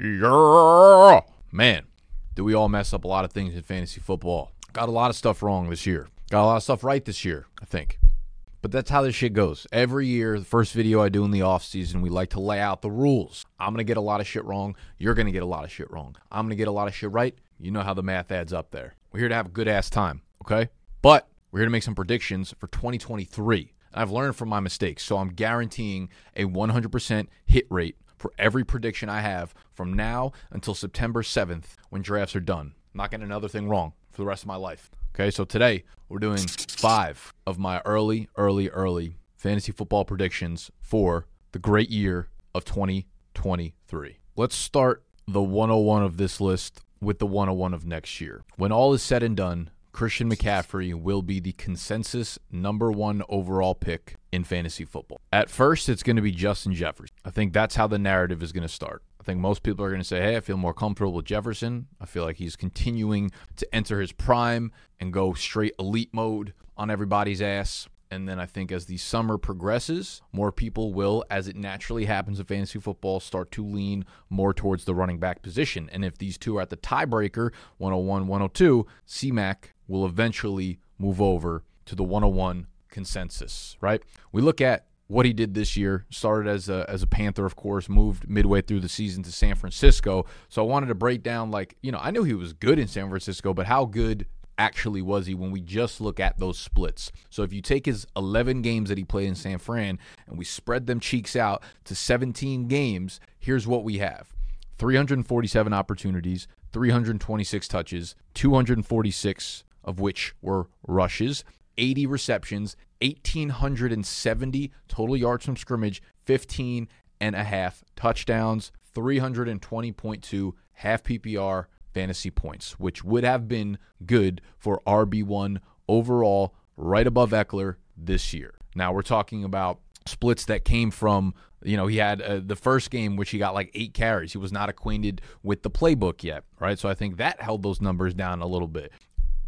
Yeah. Man, do we all mess up a lot of things in fantasy football? Got a lot of stuff wrong this year. Got a lot of stuff right this year, I think. But that's how this shit goes. Every year, the first video I do in the off season, we like to lay out the rules. I'm going to get a lot of shit wrong. You're going to get a lot of shit wrong. I'm going to get a lot of shit right. You know how the math adds up there. We're here to have a good ass time, okay? But we're here to make some predictions for 2023. I've learned from my mistakes, so I'm guaranteeing a 100% hit rate for every prediction I have from now until September 7th when drafts are done. I'm not getting another thing wrong for the rest of my life. Okay, so today we're doing five of my early, early, early fantasy football predictions for the great year of 2023. Let's start the 101 of this list with the 101 of next year. When all is said and done, Christian McCaffrey will be the consensus number one overall pick in fantasy football. At first, it's going to be Justin Jefferson. I think that's how the narrative is going to start. I think most people are going to say, hey, I feel more comfortable with Jefferson. I feel like he's continuing to enter his prime and go straight elite mode on everybody's ass. And then I think as the summer progresses, more people will, as it naturally happens in fantasy football, start to lean more towards the running back position. And if these two are at the tiebreaker, 101, 102, CMAC will eventually move over to the 101 consensus, right? We look at what he did this year. Started as a as a Panther, of course, moved midway through the season to San Francisco. So I wanted to break down like, you know, I knew he was good in San Francisco, but how good actually was he when we just look at those splits. So if you take his 11 games that he played in San Fran and we spread them cheeks out to 17 games, here's what we have. 347 opportunities, 326 touches, 246 of which were rushes, 80 receptions, 1,870 total yards from scrimmage, 15 and a half touchdowns, 320.2 half PPR fantasy points, which would have been good for RB1 overall, right above Ekeler this year. Now we're talking about splits that came from you know he had uh, the first game which he got like eight carries. He was not acquainted with the playbook yet right? So i think that held those numbers down a little bit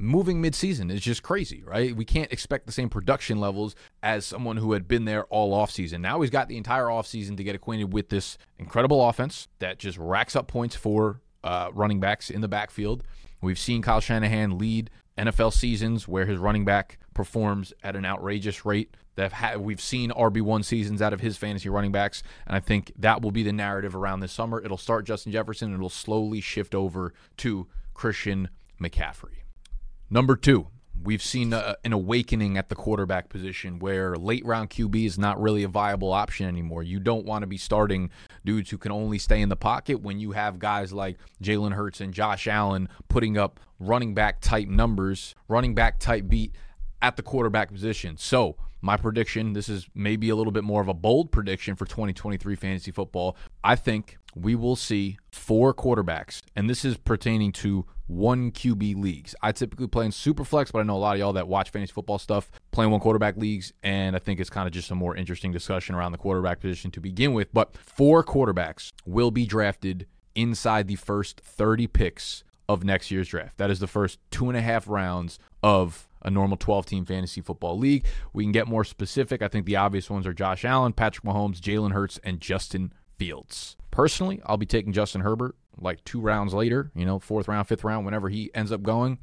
moving midseason is just crazy, right? We can't expect the same production levels as someone who had been there all offseason. Now he's got the entire offseason to get acquainted with this incredible offense that just racks up points for uh, running backs in the backfield. We've seen Kyle Shanahan lead NFL seasons where his running back performs at an outrageous rate. That we've seen RB1 seasons out of his fantasy running backs, and I think that will be the narrative around this summer. It'll start Justin Jefferson, and it'll slowly shift over to Christian McCaffrey. Number two, we've seen a, an awakening at the quarterback position where late round QB is not really a viable option anymore. You don't want to be starting dudes who can only stay in the pocket when you have guys like Jalen Hurts and Josh Allen putting up running back type numbers, running back type beat at the quarterback position. So, my prediction this is maybe a little bit more of a bold prediction for 2023 fantasy football. I think we will see four quarterbacks, and this is pertaining to one QB leagues. I typically play in super flex, but I know a lot of y'all that watch fantasy football stuff playing one quarterback leagues, and I think it's kind of just a more interesting discussion around the quarterback position to begin with. But four quarterbacks will be drafted inside the first 30 picks of next year's draft. That is the first two and a half rounds of a normal 12 team fantasy football league. We can get more specific. I think the obvious ones are Josh Allen, Patrick Mahomes, Jalen Hurts, and Justin Fields. Personally, I'll be taking Justin Herbert like two rounds later, you know, fourth round, fifth round, whenever he ends up going.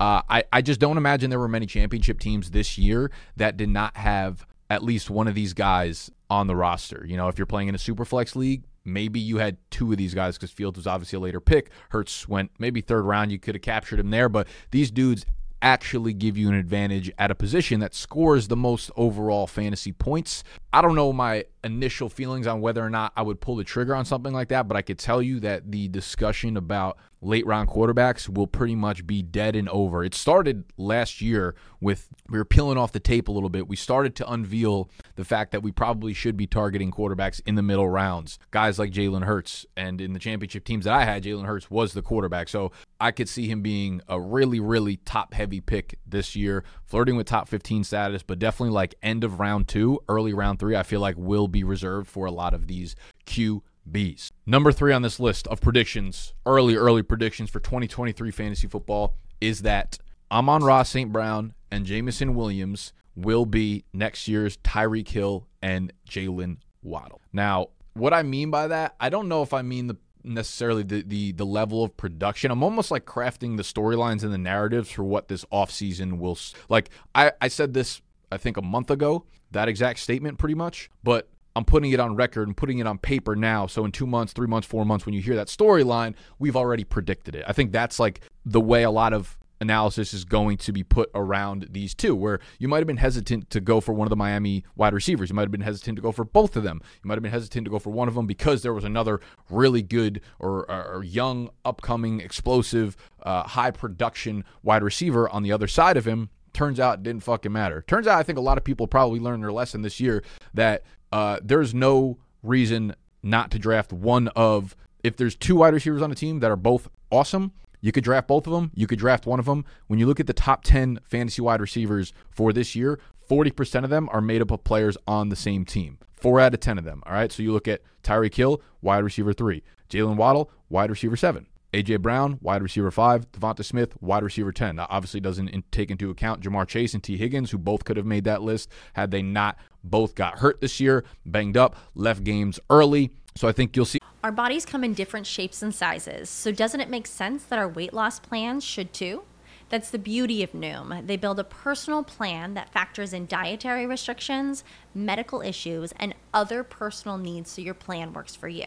Uh, I, I just don't imagine there were many championship teams this year that did not have at least one of these guys on the roster. You know, if you're playing in a super flex league, maybe you had two of these guys because Fields was obviously a later pick. Hurts went maybe third round. You could have captured him there, but these dudes actually give you an advantage at a position that scores the most overall fantasy points. I don't know my initial feelings on whether or not I would pull the trigger on something like that, but I could tell you that the discussion about late round quarterbacks will pretty much be dead and over. It started last year with we were peeling off the tape a little bit. We started to unveil the fact that we probably should be targeting quarterbacks in the middle rounds, guys like Jalen Hurts. And in the championship teams that I had, Jalen Hurts was the quarterback. So I could see him being a really, really top heavy pick this year, flirting with top 15 status, but definitely like end of round two, early round three, I feel like will be reserved for a lot of these QBs. Number three on this list of predictions, early, early predictions for 2023 fantasy football, is that Amon Ra St. Brown and Jameson Williams will be next year's Tyreek Hill and Jalen Waddle. Now, what I mean by that, I don't know if I mean the necessarily the, the the level of production. I'm almost like crafting the storylines and the narratives for what this offseason will like I I said this I think a month ago, that exact statement pretty much, but I'm putting it on record and putting it on paper now. So in 2 months, 3 months, 4 months when you hear that storyline, we've already predicted it. I think that's like the way a lot of analysis is going to be put around these two, where you might have been hesitant to go for one of the Miami wide receivers. You might have been hesitant to go for both of them. You might have been hesitant to go for one of them because there was another really good or, or young, upcoming, explosive, uh, high production wide receiver on the other side of him. Turns out it didn't fucking matter. Turns out I think a lot of people probably learned their lesson this year that uh, there's no reason not to draft one of if there's two wide receivers on a team that are both awesome, you could draft both of them. You could draft one of them. When you look at the top 10 fantasy wide receivers for this year, 40% of them are made up of players on the same team. Four out of 10 of them. All right. So you look at Tyreek Hill, wide receiver three. Jalen Waddle, wide receiver seven. AJ Brown, wide receiver five. DeVonta Smith, wide receiver 10. That obviously doesn't in- take into account Ja'Marr Chase and Tee Higgins, who both could have made that list had they not both got hurt this year, banged up, left games early. So I think you'll see. Our bodies come in different shapes and sizes, so doesn't it make sense that our weight loss plans should too? That's the beauty of Noom. They build a personal plan that factors in dietary restrictions, medical issues, and other personal needs so your plan works for you.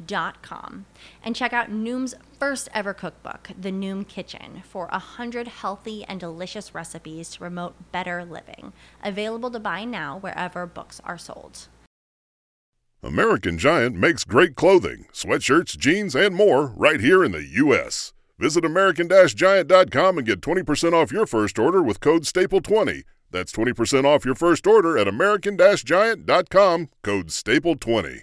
noom.com and check out Noom's first ever cookbook, The Noom Kitchen, for 100 healthy and delicious recipes to promote better living. Available to buy now wherever books are sold. American Giant makes great clothing, sweatshirts, jeans, and more right here in the U.S. Visit American-Giant.com and get 20% off your first order with code STAPLE20. That's 20% off your first order at American-Giant.com, code STAPLE20.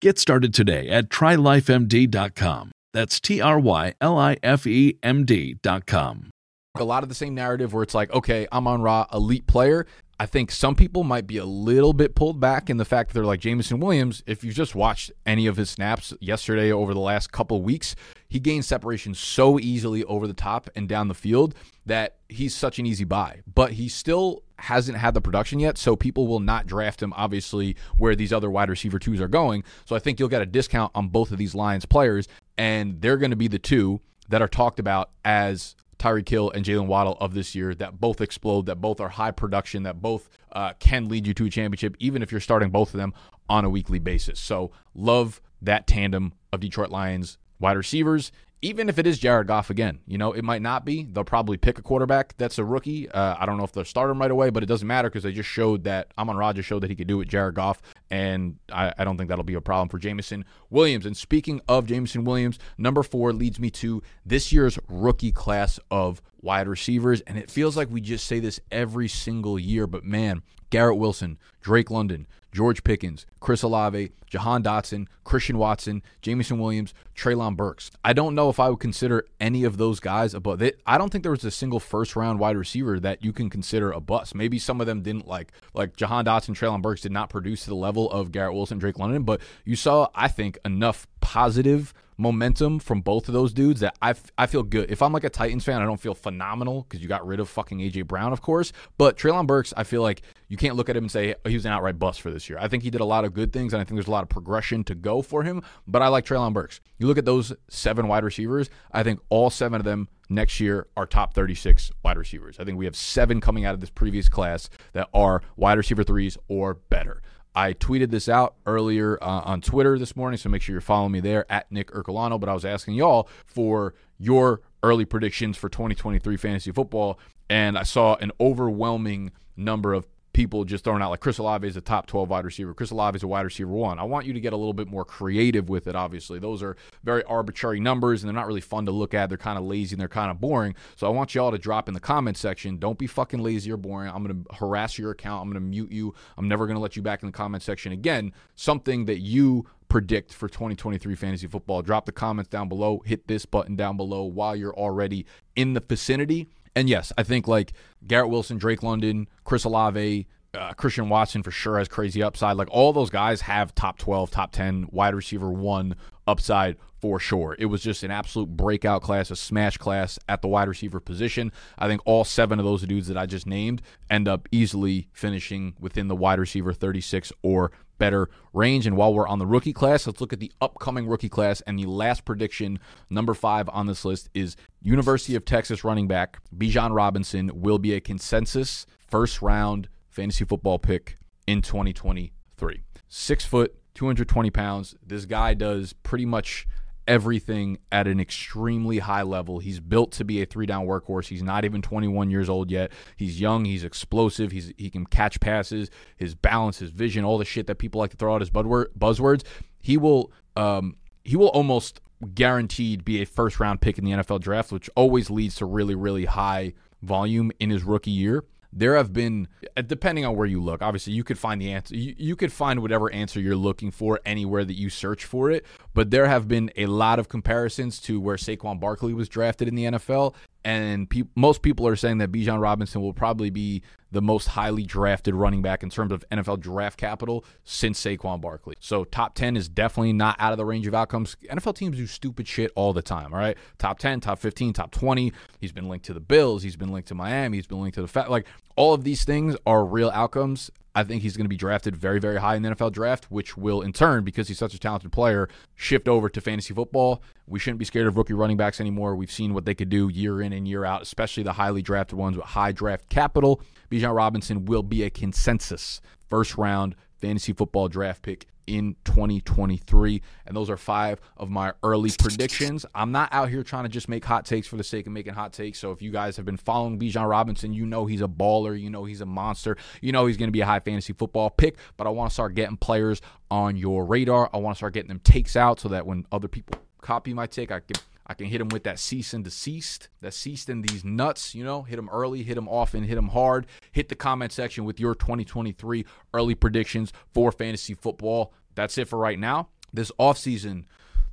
Get started today at trylifemd.com. That's T R Y L I F E M D.com. A lot of the same narrative where it's like, okay, Amon Ra, elite player. I think some people might be a little bit pulled back in the fact that they're like Jameson Williams. If you just watched any of his snaps yesterday over the last couple weeks, he gained separation so easily over the top and down the field that he's such an easy buy. But he still hasn't had the production yet, so people will not draft him, obviously, where these other wide receiver twos are going. So I think you'll get a discount on both of these Lions players, and they're going to be the two that are talked about as Tyreek Hill and Jalen Waddle of this year that both explode, that both are high production, that both uh, can lead you to a championship, even if you're starting both of them on a weekly basis. So love that tandem of Detroit Lions wide receivers even if it is Jared Goff again, you know, it might not be. They'll probably pick a quarterback that's a rookie. Uh, I don't know if they'll start him right away, but it doesn't matter because they just showed that Amon Rodgers showed that he could do it, Jared Goff, and I, I, don't think that'll be a problem for Jameson Williams. And speaking of Jameson Williams, number four leads me to this year's rookie class of wide receivers. And it feels like we just say this every single year, but man, Garrett Wilson, Drake London, George Pickens, Chris Olave, Jahan Dotson, Christian Watson, Jameson Williams, Treylon Burks. I don't know if I would consider any of those guys a bust. I don't think there was a single first round wide receiver that you can consider a bust. Maybe some of them didn't like, like Jahan Dotson, Treylon Burks did not produce to the level of Garrett Wilson, Drake London, but you saw, I think, enough positive momentum from both of those dudes that I, f- I feel good. If I'm like a Titans fan, I don't feel phenomenal because you got rid of fucking AJ Brown, of course. But Treylon Burks, I feel like you can't look at him and say oh, he was an outright bust for this year. I think he did a lot of good things, and I think there's a lot of progression to go for him. But I like Treylon Burks. You look at those seven wide receivers. I think all seven of them next year are top 36 wide receivers. I think we have seven coming out of this previous class that are wide receiver threes or better. I tweeted this out earlier uh, on Twitter this morning, so make sure you're following me there at Nick Ercolano. But I was asking y'all for your early predictions for 2023 fantasy football, and I saw an overwhelming number of people just throwing out like Chris Olave is a top 12 wide receiver. Chris Olave is a wide receiver one. I want you to get a little bit more creative with it, obviously. Those are very arbitrary numbers and they're not really fun to look at. They're kind of lazy and they're kind of boring. So I want y'all to drop in the comment section. Don't be fucking lazy or boring. I'm going to harass your account. I'm going to mute you. I'm never going to let you back in the comment section again. Something that you predict for 2023 fantasy football. Drop the comments down below. Hit this button down below while you're already in the vicinity. And yes, I think like Garrett Wilson, Drake London, Chris Olave, uh, Christian Watson for sure has crazy upside. Like all those guys have top 12, top 10 wide receiver one upside for sure. It was just an absolute breakout class, a smash class at the wide receiver position. I think all seven of those dudes that I just named end up easily finishing within the wide receiver 36 or better range. And while we're on the rookie class, let's look at the upcoming rookie class. And the last prediction, number five on this list, is University of Texas running back Bijan Robinson will be a consensus first round fantasy football pick in 2023. Six foot, 220 pounds. This guy does pretty much everything at an extremely high level. He's built to be a three down workhorse. He's not even 21 years old yet. He's young, he's explosive, he's he can catch passes, his balance, his vision, all the shit that people like to throw out as buzzwords. He will um he will almost guaranteed be a first round pick in the NFL draft, which always leads to really really high volume in his rookie year there have been uh, depending on where you look obviously you could find the answer you, you could find whatever answer you're looking for anywhere that you search for it but there have been a lot of comparisons to where Saquon Barkley was drafted in the NFL and pe- most people are saying that Bijan Robinson will probably be the most highly drafted running back in terms of NFL draft capital since Saquon Barkley. So top 10 is definitely not out of the range of outcomes. NFL teams do stupid shit all the time, all right? Top 10, top 15, top 20. He's been linked to the Bills, he's been linked to Miami, he's been linked to the Fat like all of these things are real outcomes I think he's going to be drafted very, very high in the NFL draft, which will in turn, because he's such a talented player, shift over to fantasy football. We shouldn't be scared of rookie running backs anymore. We've seen what they could do year in and year out, especially the highly drafted ones with high draft capital. Bijan Robinson will be a consensus first round fantasy football draft pick in 2023. And those are five of my early predictions. I'm not out here trying to just make hot takes for the sake of making hot takes. So if you guys have been following Bijan Robinson, you know he's a baller. You know he's a monster. You know he's going to be a high fantasy football pick. But I want to start getting players on your radar. I want to start getting them takes out so that when other people copy my take, I can I can hit them with that cease and desist, that cease and these nuts, you know, hit them early, hit them often, hit them hard. Hit the comment section with your 2023 early predictions for fantasy football. That's it for right now. This offseason,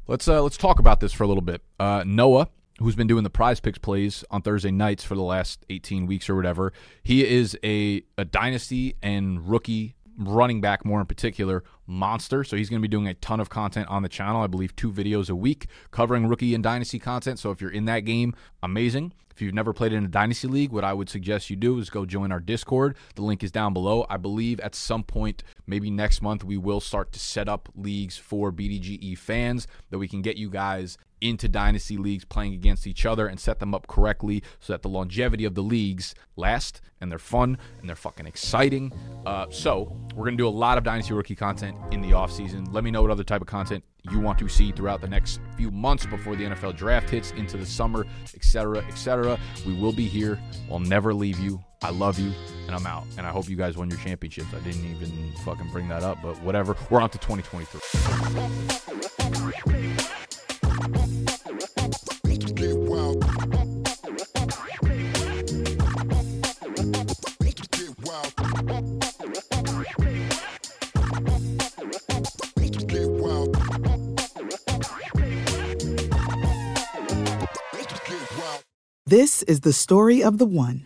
let's uh, let's talk about this for a little bit. Uh, Noah, who's been doing the PrizePicks plays on Thursday nights for the last 18 weeks or whatever, he is a, a dynasty and rookie running back more in particular monster. So he's going to be doing a ton of content on the channel i believe two videos a week covering rookie and dynasty content. So if you're in that game amazing. If you've never played in a dynasty league what i would suggest you do is go join our discord. The link is down below. I believe at some point maybe next month we will start to set up leagues for bdge fans that we can get you guys into dynasty leagues playing against each other and set them up correctly so that the longevity of the leagues last and they're fun and they're fucking exciting. Uh, so we're gonna do a lot of dynasty rookie content in the off season. Let me know what other type of content you want to see throughout the next few months before the NFL draft hits into the summer, etc., etc. We will be here. We'll never leave you. I love you, and I'm out. And I hope you guys won your championships. I didn't even fucking bring that up, but whatever. We're on to 2023. This is the story of the one.